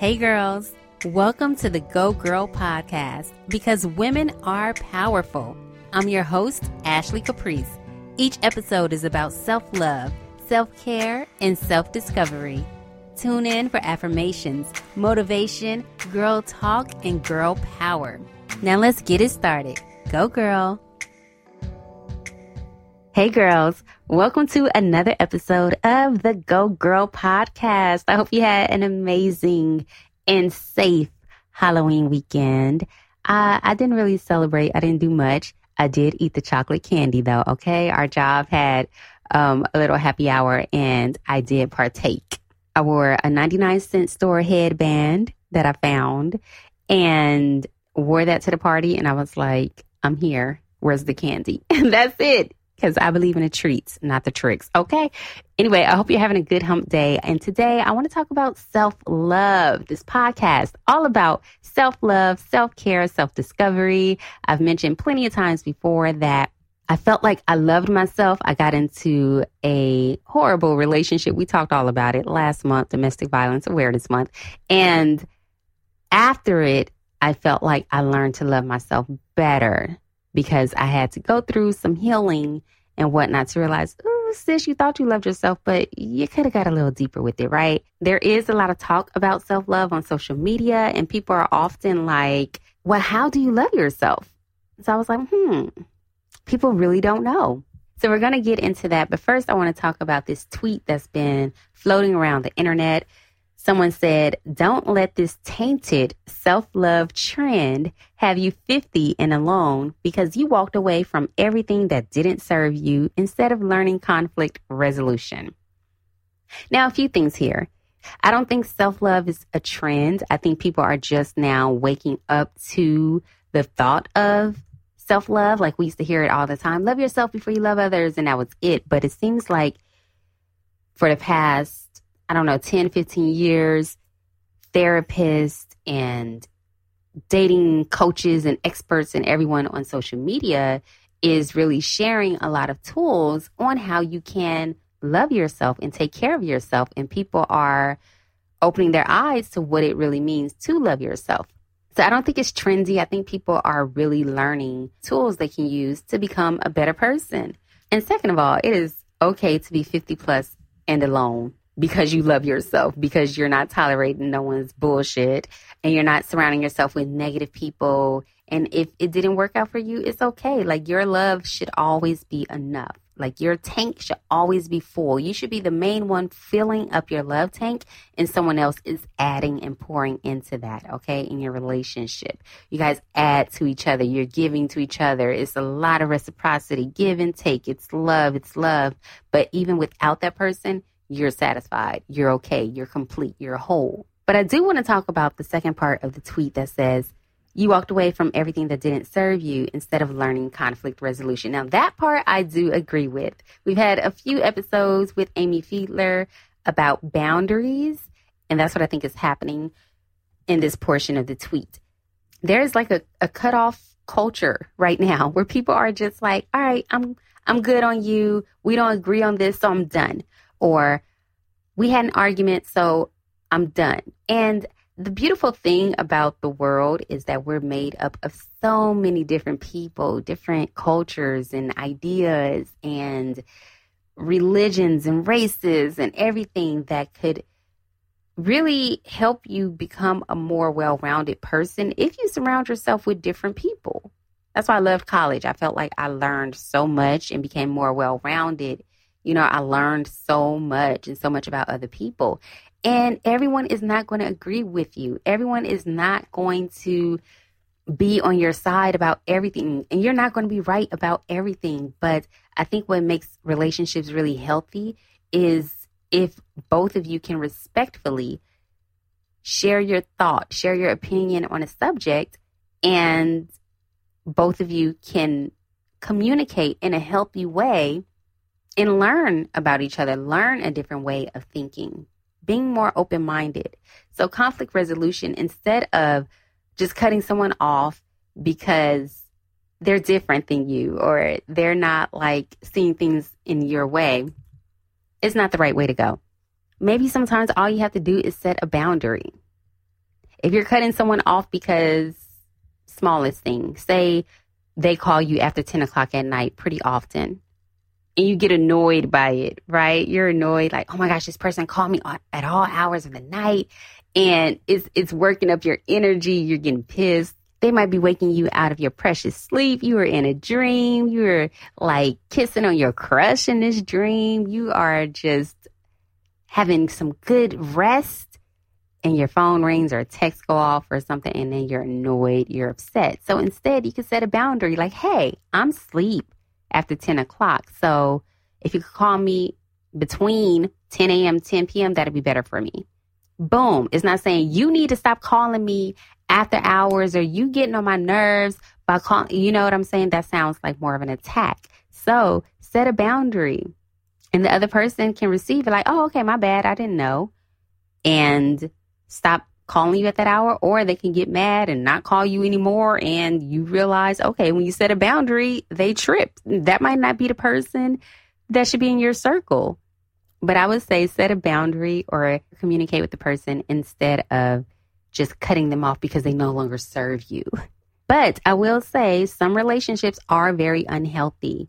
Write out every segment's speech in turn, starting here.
Hey, girls. Welcome to the Go Girl podcast because women are powerful. I'm your host, Ashley Caprice. Each episode is about self love, self care, and self discovery. Tune in for affirmations, motivation, girl talk, and girl power. Now let's get it started. Go, girl. Hey, girls. Welcome to another episode of the Go Girl podcast. I hope you had an amazing and safe Halloween weekend. Uh, I didn't really celebrate. I didn't do much. I did eat the chocolate candy though. Okay. Our job had um, a little happy hour and I did partake. I wore a 99 cent store headband that I found and wore that to the party. And I was like, I'm here. Where's the candy? And that's it because I believe in the treats, not the tricks. Okay. Anyway, I hope you're having a good hump day. And today I want to talk about self love. This podcast, all about self love, self care, self discovery. I've mentioned plenty of times before that I felt like I loved myself. I got into a horrible relationship. We talked all about it last month, Domestic Violence Awareness Month. And after it, I felt like I learned to love myself better because I had to go through some healing and whatnot to realize, oh, sis, you thought you loved yourself, but you could have got a little deeper with it, right? There is a lot of talk about self love on social media, and people are often like, well, how do you love yourself? So I was like, hmm, people really don't know. So we're going to get into that. But first, I want to talk about this tweet that's been floating around the internet. Someone said, Don't let this tainted self love trend have you 50 and alone because you walked away from everything that didn't serve you instead of learning conflict resolution. Now, a few things here. I don't think self love is a trend. I think people are just now waking up to the thought of self love. Like we used to hear it all the time love yourself before you love others, and that was it. But it seems like for the past I don't know, 10, 15 years, therapists and dating coaches and experts and everyone on social media is really sharing a lot of tools on how you can love yourself and take care of yourself. And people are opening their eyes to what it really means to love yourself. So I don't think it's trendy. I think people are really learning tools they can use to become a better person. And second of all, it is okay to be 50 plus and alone because you love yourself, because you're not tolerating no one's bullshit and you're not surrounding yourself with negative people. And if it didn't work out for you, it's okay. Like your love should always be enough. Like your tank should always be full. You should be the main one filling up your love tank, and someone else is adding and pouring into that, okay, in your relationship. You guys add to each other. You're giving to each other. It's a lot of reciprocity, give and take. It's love. It's love. But even without that person, you're satisfied, you're okay, you're complete, you're whole. But I do want to talk about the second part of the tweet that says, you walked away from everything that didn't serve you instead of learning conflict resolution. Now, that part I do agree with. We've had a few episodes with Amy Fiedler about boundaries, and that's what I think is happening in this portion of the tweet. There's like a, a cutoff culture right now where people are just like, all right, I'm I'm good on you. We don't agree on this, so I'm done or we had an argument, so I'm done. And the beautiful thing about the world is that we're made up of so many different people, different cultures and ideas and religions and races and everything that could really help you become a more well rounded person if you surround yourself with different people. That's why I loved college. I felt like I learned so much and became more well rounded you know, I learned so much and so much about other people. And everyone is not going to agree with you. Everyone is not going to be on your side about everything. And you're not going to be right about everything. But I think what makes relationships really healthy is if both of you can respectfully share your thought, share your opinion on a subject, and both of you can communicate in a healthy way and learn about each other, learn a different way of thinking, being more open minded. So, conflict resolution, instead of just cutting someone off because they're different than you or they're not like seeing things in your way, is not the right way to go. Maybe sometimes all you have to do is set a boundary. If you're cutting someone off because smallest thing, say they call you after 10 o'clock at night pretty often and you get annoyed by it, right? You're annoyed, like, oh my gosh, this person called me at all hours of the night and it's, it's working up your energy. You're getting pissed. They might be waking you out of your precious sleep. You were in a dream. You were like kissing on your crush in this dream. You are just having some good rest and your phone rings or a text go off or something and then you're annoyed, you're upset. So instead you can set a boundary like, hey, I'm sleep after 10 o'clock. So if you could call me between 10 a.m. 10 p.m., that'd be better for me. Boom. It's not saying you need to stop calling me after hours or you getting on my nerves by calling. You know what I'm saying? That sounds like more of an attack. So set a boundary and the other person can receive it like, oh, okay, my bad. I didn't know. And stop calling you at that hour or they can get mad and not call you anymore and you realize okay when you set a boundary they tripped that might not be the person that should be in your circle. But i would say set a boundary or communicate with the person instead of just cutting them off because they no longer serve you. But i will say some relationships are very unhealthy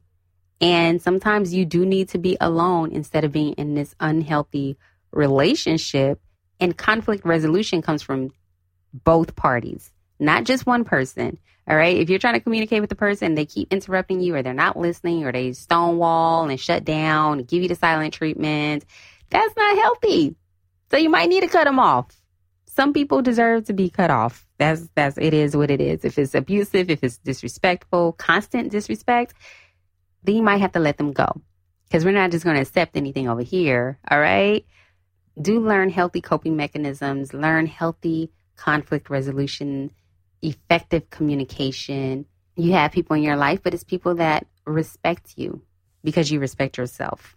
and sometimes you do need to be alone instead of being in this unhealthy relationship and conflict resolution comes from both parties, not just one person. All right. If you're trying to communicate with the person, they keep interrupting you or they're not listening or they stonewall and shut down and give you the silent treatment, that's not healthy. So you might need to cut them off. Some people deserve to be cut off. That's, that's, it is what it is. If it's abusive, if it's disrespectful, constant disrespect, then you might have to let them go because we're not just going to accept anything over here. All right do learn healthy coping mechanisms, learn healthy conflict resolution, effective communication. You have people in your life, but it's people that respect you because you respect yourself.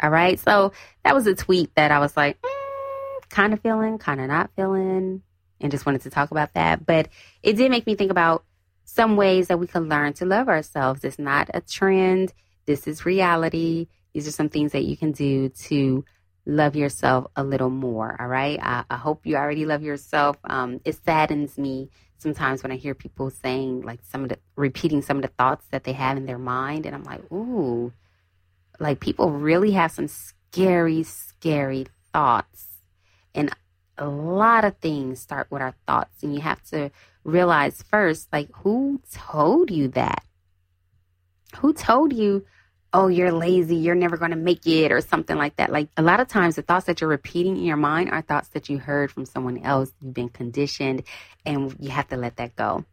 All right. So that was a tweet that I was like, mm, kind of feeling, kind of not feeling, and just wanted to talk about that. But it did make me think about some ways that we can learn to love ourselves. It's not a trend, this is reality. These are some things that you can do to love yourself a little more. All right. I, I hope you already love yourself. Um, it saddens me sometimes when I hear people saying like some of the repeating some of the thoughts that they have in their mind. And I'm like, ooh, like people really have some scary, scary thoughts. And a lot of things start with our thoughts. And you have to realize first, like, who told you that? Who told you oh, you're lazy, you're never going to make it, or something like that. Like a lot of times, the thoughts that you're repeating in your mind are thoughts that you heard from someone else. You've been conditioned, and you have to let that go.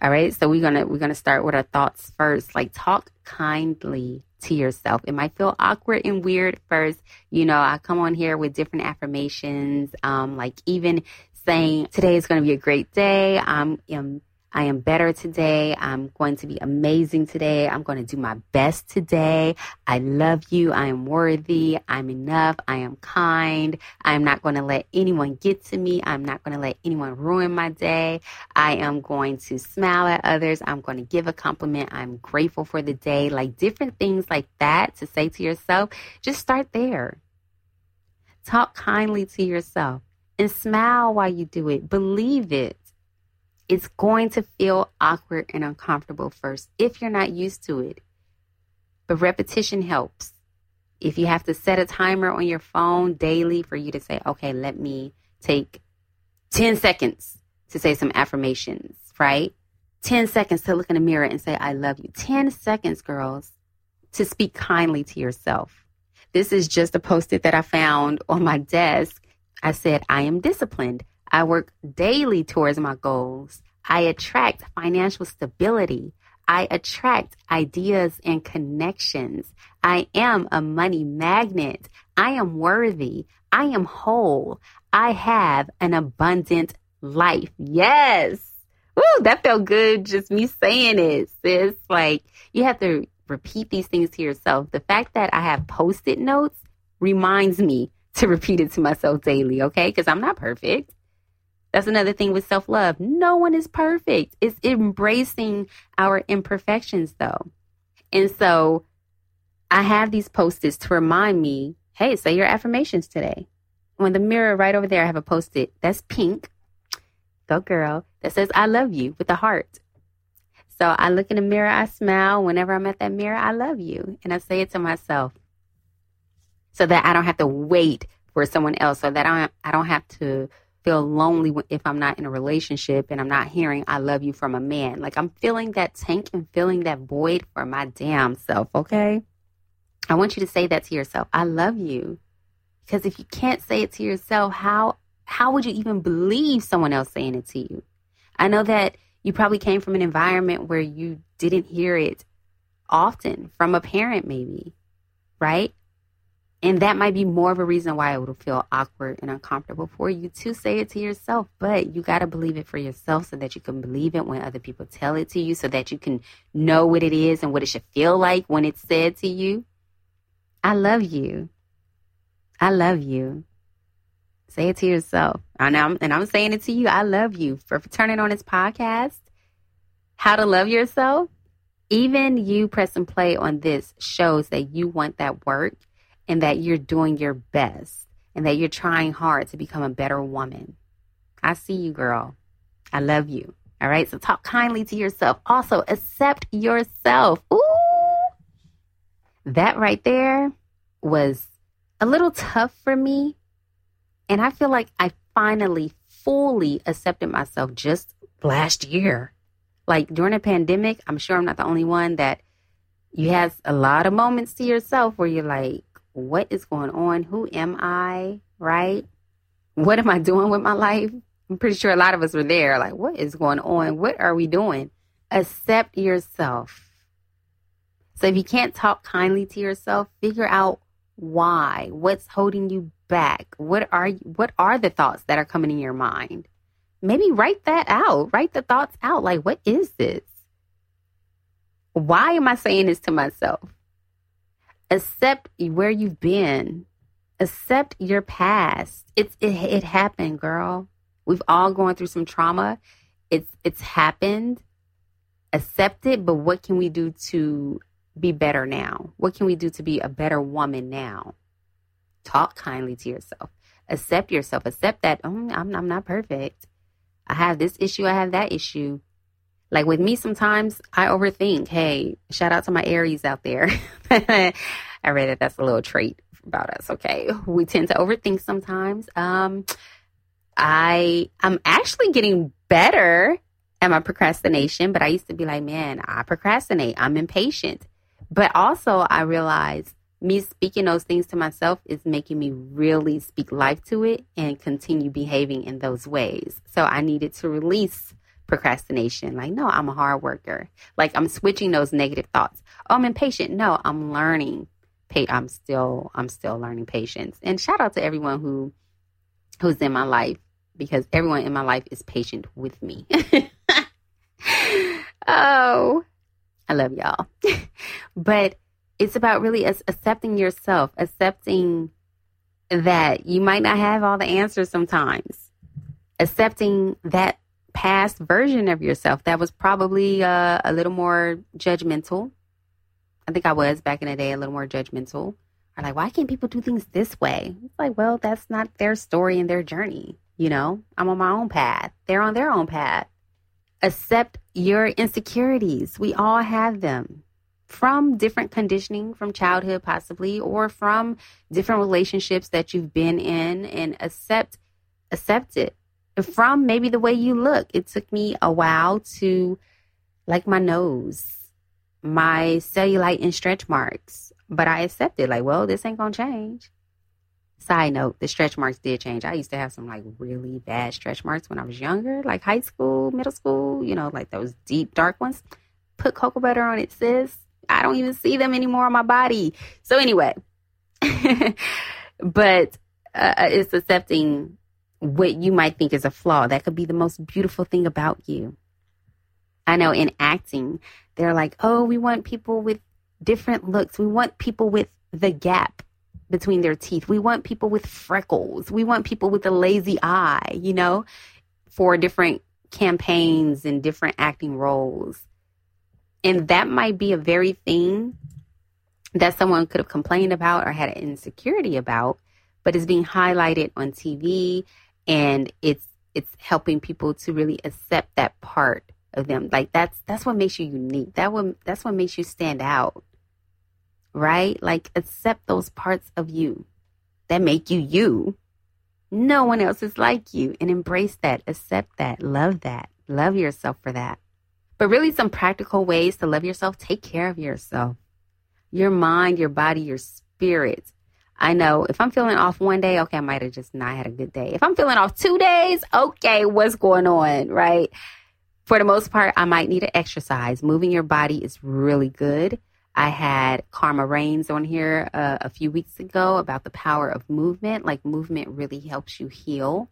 All right. So we're gonna we're gonna start with our thoughts first. Like talk kindly to yourself. It might feel awkward and weird first. You know, I come on here with different affirmations, um, like even saying today is going to be a great day. I'm, I'm I am better today. I'm going to be amazing today. I'm going to do my best today. I love you. I am worthy. I'm enough. I am kind. I'm not going to let anyone get to me. I'm not going to let anyone ruin my day. I am going to smile at others. I'm going to give a compliment. I'm grateful for the day. Like different things like that to say to yourself. Just start there. Talk kindly to yourself and smile while you do it. Believe it it's going to feel awkward and uncomfortable first if you're not used to it. But repetition helps. If you have to set a timer on your phone daily for you to say, okay, let me take 10 seconds to say some affirmations, right? 10 seconds to look in the mirror and say, I love you. 10 seconds, girls, to speak kindly to yourself. This is just a post it that I found on my desk. I said, I am disciplined. I work daily towards my goals. I attract financial stability. I attract ideas and connections. I am a money magnet. I am worthy. I am whole. I have an abundant life. Yes. Woo, that felt good. Just me saying it, sis. Like you have to repeat these things to yourself. The fact that I have post-it notes reminds me to repeat it to myself daily. Okay. Cause I'm not perfect. That's another thing with self love. No one is perfect. It's embracing our imperfections, though. And so I have these post its to remind me hey, say your affirmations today. On the mirror right over there, I have a post it that's pink go girl, that says I love you with a heart. So I look in the mirror, I smile. Whenever I'm at that mirror, I love you. And I say it to myself so that I don't have to wait for someone else, so that I don't, I don't have to feel lonely if I'm not in a relationship and I'm not hearing I love you from a man. Like I'm filling that tank and filling that void for my damn self, okay? I want you to say that to yourself. I love you. Because if you can't say it to yourself, how how would you even believe someone else saying it to you? I know that you probably came from an environment where you didn't hear it often from a parent maybe, right? And that might be more of a reason why it would feel awkward and uncomfortable for you to say it to yourself. But you got to believe it for yourself so that you can believe it when other people tell it to you, so that you can know what it is and what it should feel like when it's said to you. I love you. I love you. Say it to yourself. And I'm, and I'm saying it to you. I love you for turning on this podcast. How to love yourself. Even you press and play on this shows that you want that work and that you're doing your best and that you're trying hard to become a better woman. I see you, girl. I love you. All right. So talk kindly to yourself. Also, accept yourself. Ooh. That right there was a little tough for me. And I feel like I finally fully accepted myself just last year. Like during a pandemic, I'm sure I'm not the only one that you have a lot of moments to yourself where you're like, what is going on? Who am I? Right? What am I doing with my life? I'm pretty sure a lot of us were there. Like, what is going on? What are we doing? Accept yourself. So if you can't talk kindly to yourself, figure out why. What's holding you back? What are you, what are the thoughts that are coming in your mind? Maybe write that out. Write the thoughts out. Like, what is this? Why am I saying this to myself? Accept where you've been. Accept your past. It's it, it happened girl. We've all gone through some trauma. It's it's happened. Accept it but what can we do to be better now? What can we do to be a better woman now? Talk kindly to yourself. Accept yourself. Accept that oh, I'm, I'm not perfect. I have this issue. I have that issue like with me, sometimes I overthink. Hey, shout out to my Aries out there. I read that that's a little trait about us. Okay. We tend to overthink sometimes. Um, I, I'm actually getting better at my procrastination, but I used to be like, man, I procrastinate. I'm impatient. But also I realized me speaking those things to myself is making me really speak life to it and continue behaving in those ways. So I needed to release procrastination. Like, no, I'm a hard worker. Like, I'm switching those negative thoughts. Oh, I'm impatient. No, I'm learning. I'm still, I'm still learning patience. And shout out to everyone who, who's in my life because everyone in my life is patient with me. oh, I love y'all. but it's about really accepting yourself, accepting that you might not have all the answers sometimes, accepting that past version of yourself that was probably uh, a little more judgmental. I think I was back in the day a little more judgmental. Or like, why can't people do things this way? It's like, well, that's not their story and their journey. You know, I'm on my own path. They're on their own path. Accept your insecurities. We all have them from different conditioning from childhood, possibly, or from different relationships that you've been in, and accept accept it from maybe the way you look. It took me a while to like my nose, my cellulite and stretch marks, but I accepted like, well, this ain't gonna change. Side note, the stretch marks did change. I used to have some like really bad stretch marks when I was younger, like high school, middle school, you know, like those deep dark ones. Put cocoa butter on it, sis. I don't even see them anymore on my body. So anyway, but uh, it's accepting what you might think is a flaw. That could be the most beautiful thing about you. I know in acting, they're like, oh, we want people with different looks. We want people with the gap between their teeth. We want people with freckles. We want people with a lazy eye, you know, for different campaigns and different acting roles. And that might be a very thing that someone could have complained about or had an insecurity about, but is being highlighted on TV and it's it's helping people to really accept that part of them. Like that's that's what makes you unique. That one that's what makes you stand out. Right? Like accept those parts of you that make you you. No one else is like you and embrace that, accept that, love that, love yourself for that. But really some practical ways to love yourself, take care of yourself. Your mind, your body, your spirit. I know if I'm feeling off one day, okay, I might have just not had a good day. If I'm feeling off two days, okay, what's going on, right? For the most part, I might need to exercise. Moving your body is really good. I had Karma Rains on here uh, a few weeks ago about the power of movement. Like, movement really helps you heal.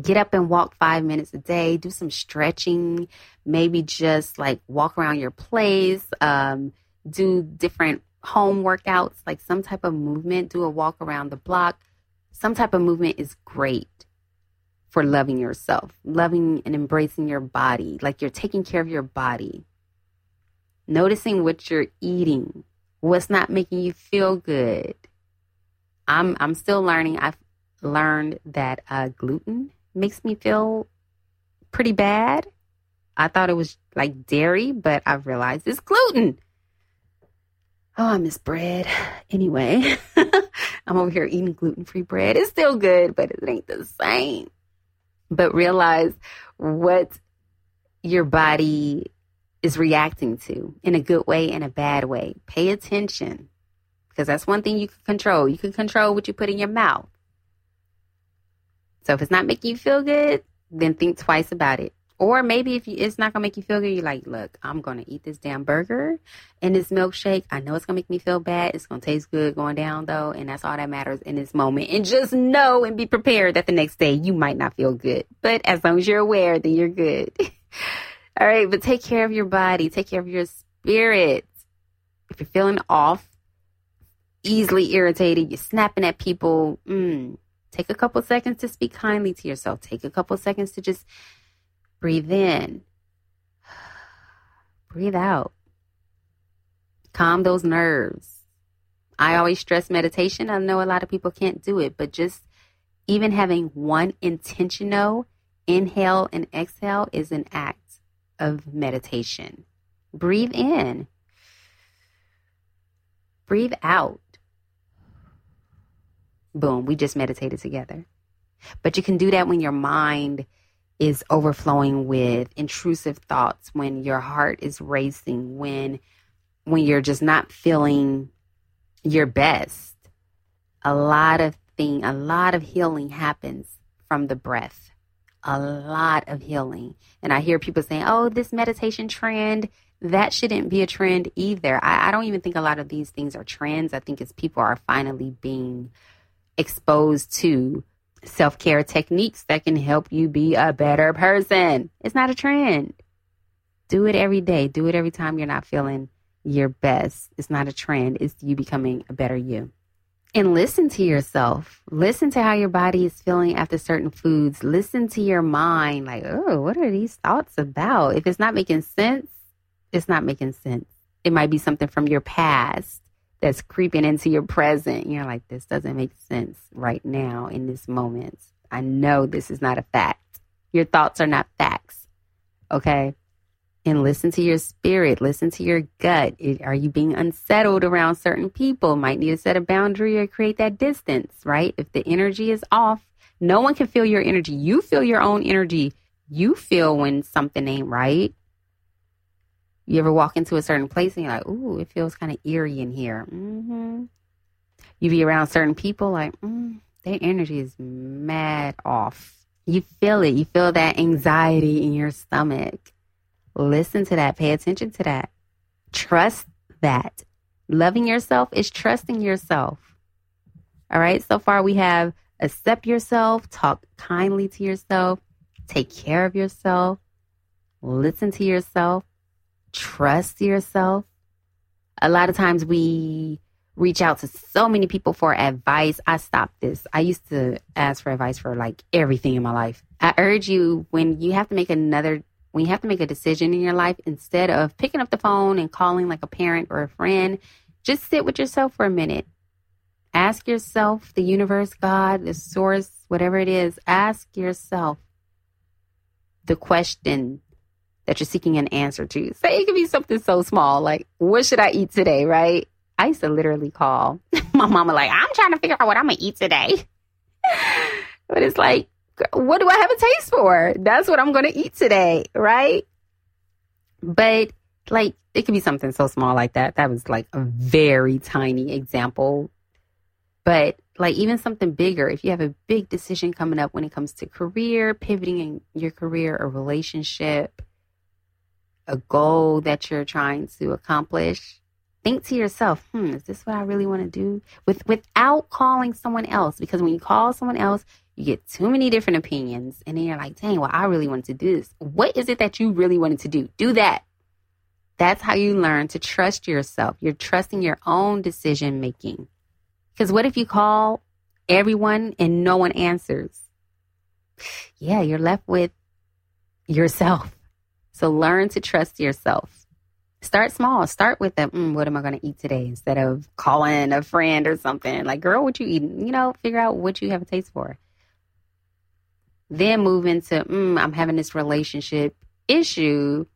Get up and walk five minutes a day, do some stretching, maybe just like walk around your place, um, do different home workouts, like some type of movement, do a walk around the block. Some type of movement is great for loving yourself, loving and embracing your body, like you're taking care of your body. Noticing what you're eating, what's not making you feel good. I'm I'm still learning. I've learned that uh, gluten makes me feel pretty bad. I thought it was like dairy, but I've realized it's gluten. Oh, I miss bread. Anyway, I'm over here eating gluten free bread. It's still good, but it ain't the same. But realize what your body is reacting to in a good way and a bad way. Pay attention because that's one thing you can control. You can control what you put in your mouth. So if it's not making you feel good, then think twice about it. Or maybe if you, it's not gonna make you feel good, you're like, look, I'm gonna eat this damn burger and this milkshake. I know it's gonna make me feel bad. It's gonna taste good going down though, and that's all that matters in this moment. And just know and be prepared that the next day you might not feel good. But as long as you're aware, then you're good. all right, but take care of your body, take care of your spirit. If you're feeling off, easily irritated, you're snapping at people, mm, take a couple seconds to speak kindly to yourself. Take a couple seconds to just Breathe in. Breathe out. Calm those nerves. I always stress meditation. I know a lot of people can't do it, but just even having one intentional inhale and exhale is an act of meditation. Breathe in. Breathe out. Boom, we just meditated together. But you can do that when your mind is overflowing with intrusive thoughts, when your heart is racing, when when you're just not feeling your best. A lot of thing, a lot of healing happens from the breath. A lot of healing. And I hear people saying, oh, this meditation trend, that shouldn't be a trend either. I, I don't even think a lot of these things are trends. I think it's people are finally being exposed to self care techniques that can help you be a better person. It's not a trend. Do it every day. Do it every time you're not feeling your best. It's not a trend. It's you becoming a better you. And listen to yourself. Listen to how your body is feeling after certain foods. Listen to your mind. Like, oh, what are these thoughts about? If it's not making sense, it's not making sense. It might be something from your past that's creeping into your present. You're like, this doesn't make sense right now in this moment. I know this is not a fact. Your thoughts are not facts. Okay. And listen to your spirit, listen to your gut. Are you being unsettled around certain people? Might need to set a boundary or create that distance, right? If the energy is off, no one can feel your energy. You feel your own energy. You feel when something ain't right. You ever walk into a certain place and you're like, ooh, it feels kind of eerie in here. Mm-hmm. You be around certain people like, mm, their energy is mad off. You feel it. You feel that anxiety in your stomach. Listen to that. Pay attention to that. Trust that. Loving yourself is trusting yourself. All right. So far, we have accept yourself, talk kindly to yourself, take care of yourself, listen to yourself, trust yourself. A lot of times we reach out to so many people for advice. I stopped this. I used to ask for advice for like everything in my life. I urge you when you have to make another when you have to make a decision in your life instead of picking up the phone and calling like a parent or a friend, just sit with yourself for a minute. Ask yourself, the universe, God, the source, whatever it is, ask yourself, the question that you're seeking an answer to. Say it could be something so small, like, what should I eat today, right? I used to literally call my mama, like, I'm trying to figure out what I'm going to eat today. but it's like, what do I have a taste for? That's what I'm going to eat today, right? But like, it could be something so small like that. That was like a very tiny example. But like, even something bigger, if you have a big decision coming up when it comes to career, pivoting in your career, a relationship, a goal that you're trying to accomplish, think to yourself, hmm, is this what I really want to do? With without calling someone else. Because when you call someone else, you get too many different opinions. And then you're like, dang, well, I really wanted to do this. What is it that you really wanted to do? Do that. That's how you learn to trust yourself. You're trusting your own decision making. Because what if you call everyone and no one answers? Yeah, you're left with yourself. So learn to trust yourself. Start small. Start with the, mm, what am I going to eat today? Instead of calling a friend or something. Like, girl, what you eating? You know, figure out what you have a taste for. Then move into, mm, I'm having this relationship issue.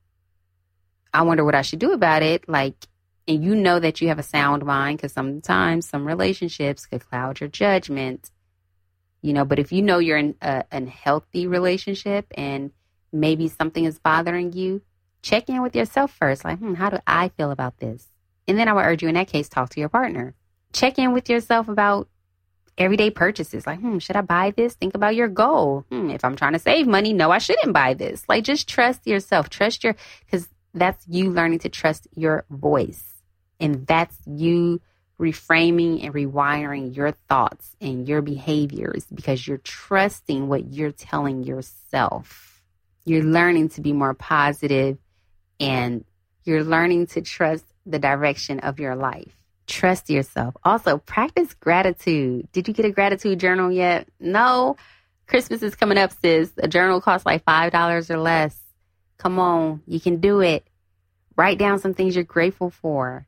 I wonder what I should do about it. Like, and you know that you have a sound mind because sometimes some relationships could cloud your judgment, you know. But if you know you're in a, a healthy relationship and maybe something is bothering you, check in with yourself first. Like, hmm, how do I feel about this? And then I would urge you in that case, talk to your partner. Check in with yourself about everyday purchases. Like, hmm, should I buy this? Think about your goal. Hmm, if I'm trying to save money, no, I shouldn't buy this. Like, just trust yourself. Trust your, because that's you learning to trust your voice. And that's you reframing and rewiring your thoughts and your behaviors because you're trusting what you're telling yourself. You're learning to be more positive and you're learning to trust the direction of your life. Trust yourself. Also, practice gratitude. Did you get a gratitude journal yet? No. Christmas is coming up, sis. A journal costs like $5 or less. Come on, you can do it. Write down some things you're grateful for.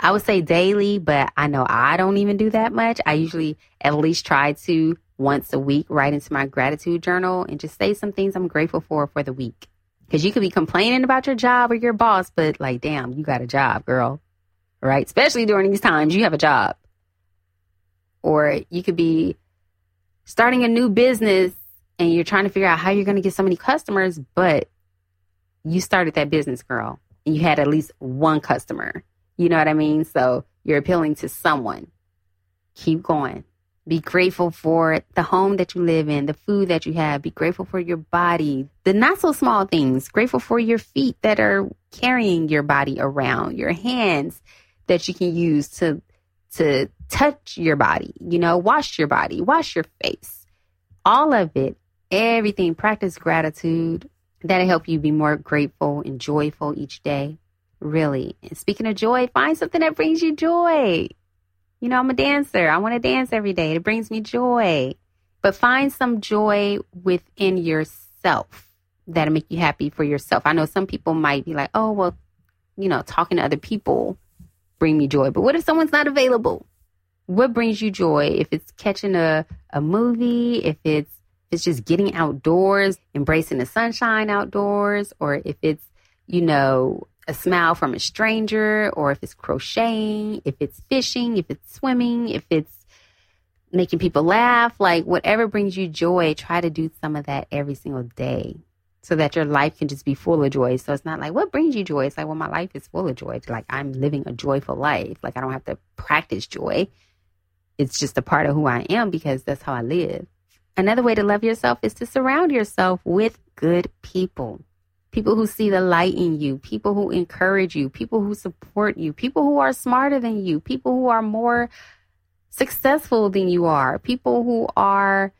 I would say daily, but I know I don't even do that much. I usually at least try to once a week write into my gratitude journal and just say some things I'm grateful for for the week. Because you could be complaining about your job or your boss, but like, damn, you got a job, girl right? Especially during these times, you have a job. Or you could be starting a new business and you're trying to figure out how you're going to get so many customers, but you started that business, girl, and you had at least one customer. You know what I mean? So you're appealing to someone. Keep going. Be grateful for the home that you live in, the food that you have. Be grateful for your body, the not so small things. Grateful for your feet that are carrying your body around, your hands that you can use to to touch your body, you know, wash your body, wash your face. All of it, everything, practice gratitude. That'll help you be more grateful and joyful each day. Really. Speaking of joy, find something that brings you joy. You know, I'm a dancer. I want to dance every day. It brings me joy. But find some joy within yourself that'll make you happy for yourself. I know some people might be like, oh, well, you know, talking to other people bring me joy. But what if someone's not available? What brings you joy? If it's catching a, a movie, if it's it's just getting outdoors, embracing the sunshine outdoors, or if it's, you know, a smile from a stranger, or if it's crocheting, if it's fishing, if it's swimming, if it's making people laugh, like whatever brings you joy, try to do some of that every single day so that your life can just be full of joy. So it's not like, what brings you joy? It's like, well, my life is full of joy. Like, I'm living a joyful life. Like, I don't have to practice joy. It's just a part of who I am because that's how I live. Another way to love yourself is to surround yourself with good people. People who see the light in you, people who encourage you, people who support you, people who are smarter than you, people who are more successful than you are, people who are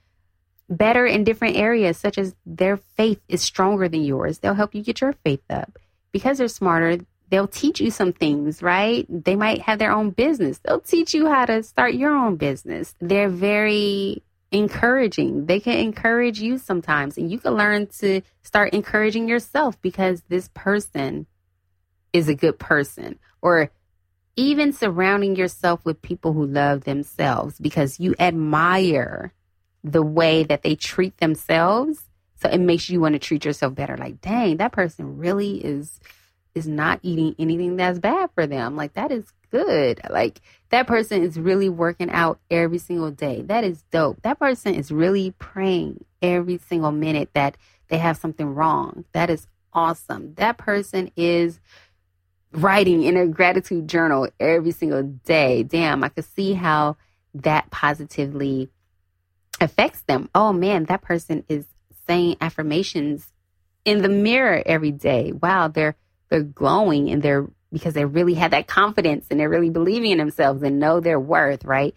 better in different areas, such as their faith is stronger than yours. They'll help you get your faith up. Because they're smarter, they'll teach you some things, right? They might have their own business. They'll teach you how to start your own business. They're very encouraging. They can encourage you sometimes, and you can learn to start encouraging yourself because this person is a good person. Or even surrounding yourself with people who love themselves because you admire the way that they treat themselves. So it makes you want to treat yourself better. Like, dang, that person really is is not eating anything that's bad for them. Like that is good. Like that person is really working out every single day. That is dope. That person is really praying every single minute that they have something wrong. That is awesome. That person is writing in a gratitude journal every single day. Damn, I could see how that positively affects them. Oh man, that person is saying affirmations in the mirror every day. Wow, they're they're glowing and they're because they really had that confidence and they're really believing in themselves and know their worth, right?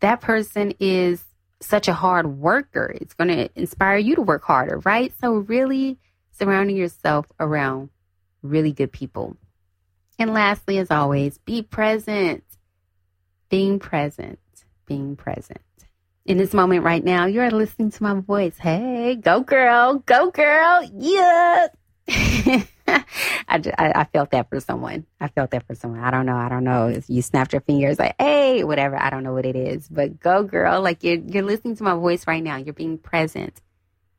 That person is such a hard worker. It's going to inspire you to work harder, right? So really surrounding yourself around really good people. And lastly, as always, be present. Being present, being present. In this moment right now, you are listening to my voice. Hey, go girl, go girl, yeah. I, just, I, I, felt that for someone. I felt that for someone. I don't know. I don't know if you snapped your fingers like, hey, whatever. I don't know what it is, but go girl. Like you're, you're listening to my voice right now. You're being present.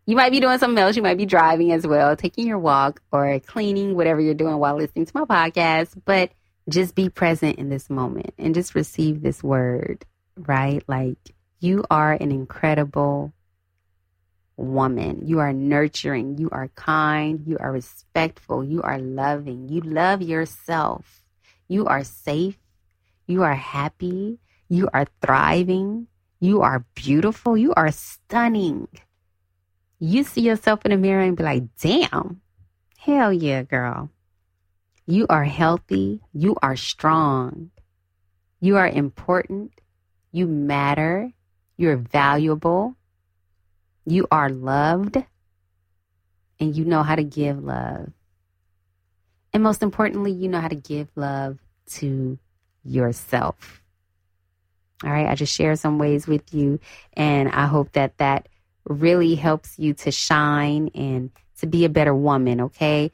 You might be doing something else. You might be driving as well, taking your walk or cleaning, whatever you're doing while listening to my podcast. But just be present in this moment and just receive this word, right? Like you are an incredible woman. You are nurturing. You are kind. You are respectful. You are loving. You love yourself. You are safe. You are happy. You are thriving. You are beautiful. You are stunning. You see yourself in the mirror and be like, damn, hell yeah, girl. You are healthy. You are strong. You are important. You matter. You're valuable. You are loved and you know how to give love. And most importantly, you know how to give love to yourself. All right, I just share some ways with you, and I hope that that really helps you to shine and to be a better woman, okay?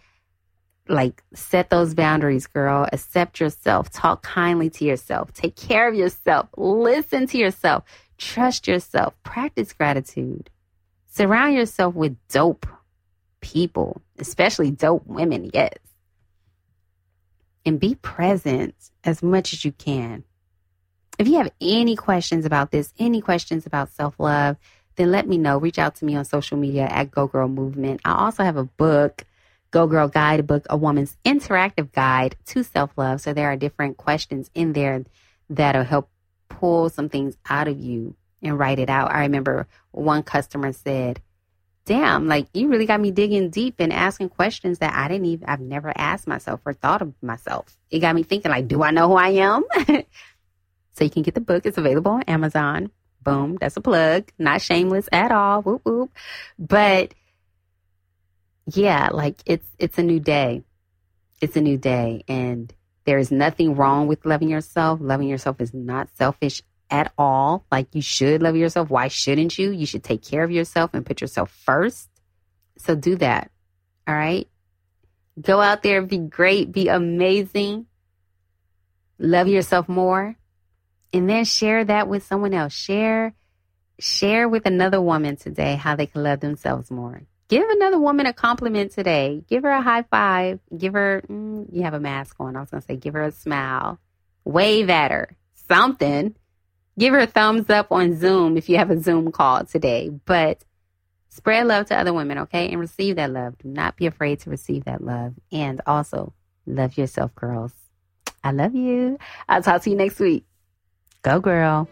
Like, set those boundaries, girl. Accept yourself. Talk kindly to yourself. Take care of yourself. Listen to yourself. Trust yourself. Practice gratitude. Surround yourself with dope people, especially dope women, yes. And be present as much as you can. If you have any questions about this, any questions about self love, then let me know. Reach out to me on social media at Go Girl Movement. I also have a book, Go Girl Guidebook, a woman's interactive guide to self love. So there are different questions in there that'll help pull some things out of you and write it out. I remember one customer said, damn, like you really got me digging deep and asking questions that I didn't even, I've never asked myself or thought of myself. It got me thinking, like, do I know who I am? so you can get the book. It's available on Amazon. Boom. That's a plug. Not shameless at all. Whoop, whoop. But yeah, like it's, it's a new day. It's a new day. And there is nothing wrong with loving yourself. Loving yourself is not selfish at all. Like you should love yourself. Why shouldn't you? You should take care of yourself and put yourself first. So do that. All right. Go out there, be great, be amazing. Love yourself more. And then share that with someone else. Share, share with another woman today how they can love themselves more. Give another woman a compliment today. Give her a high five. Give her, mm, you have a mask on. I was going to say, give her a smile. Wave at her. Something give her a thumbs up on Zoom if you have a Zoom call today. But spread love to other women, okay? And receive that love. Do not be afraid to receive that love. And also, love yourself, girls. I love you. I'll talk to you next week. Go, girl.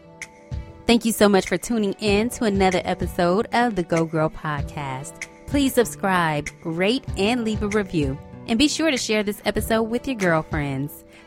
Thank you so much for tuning in to another episode of the Go Girl Podcast. Please subscribe, rate, and leave a review. And be sure to share this episode with your girlfriends.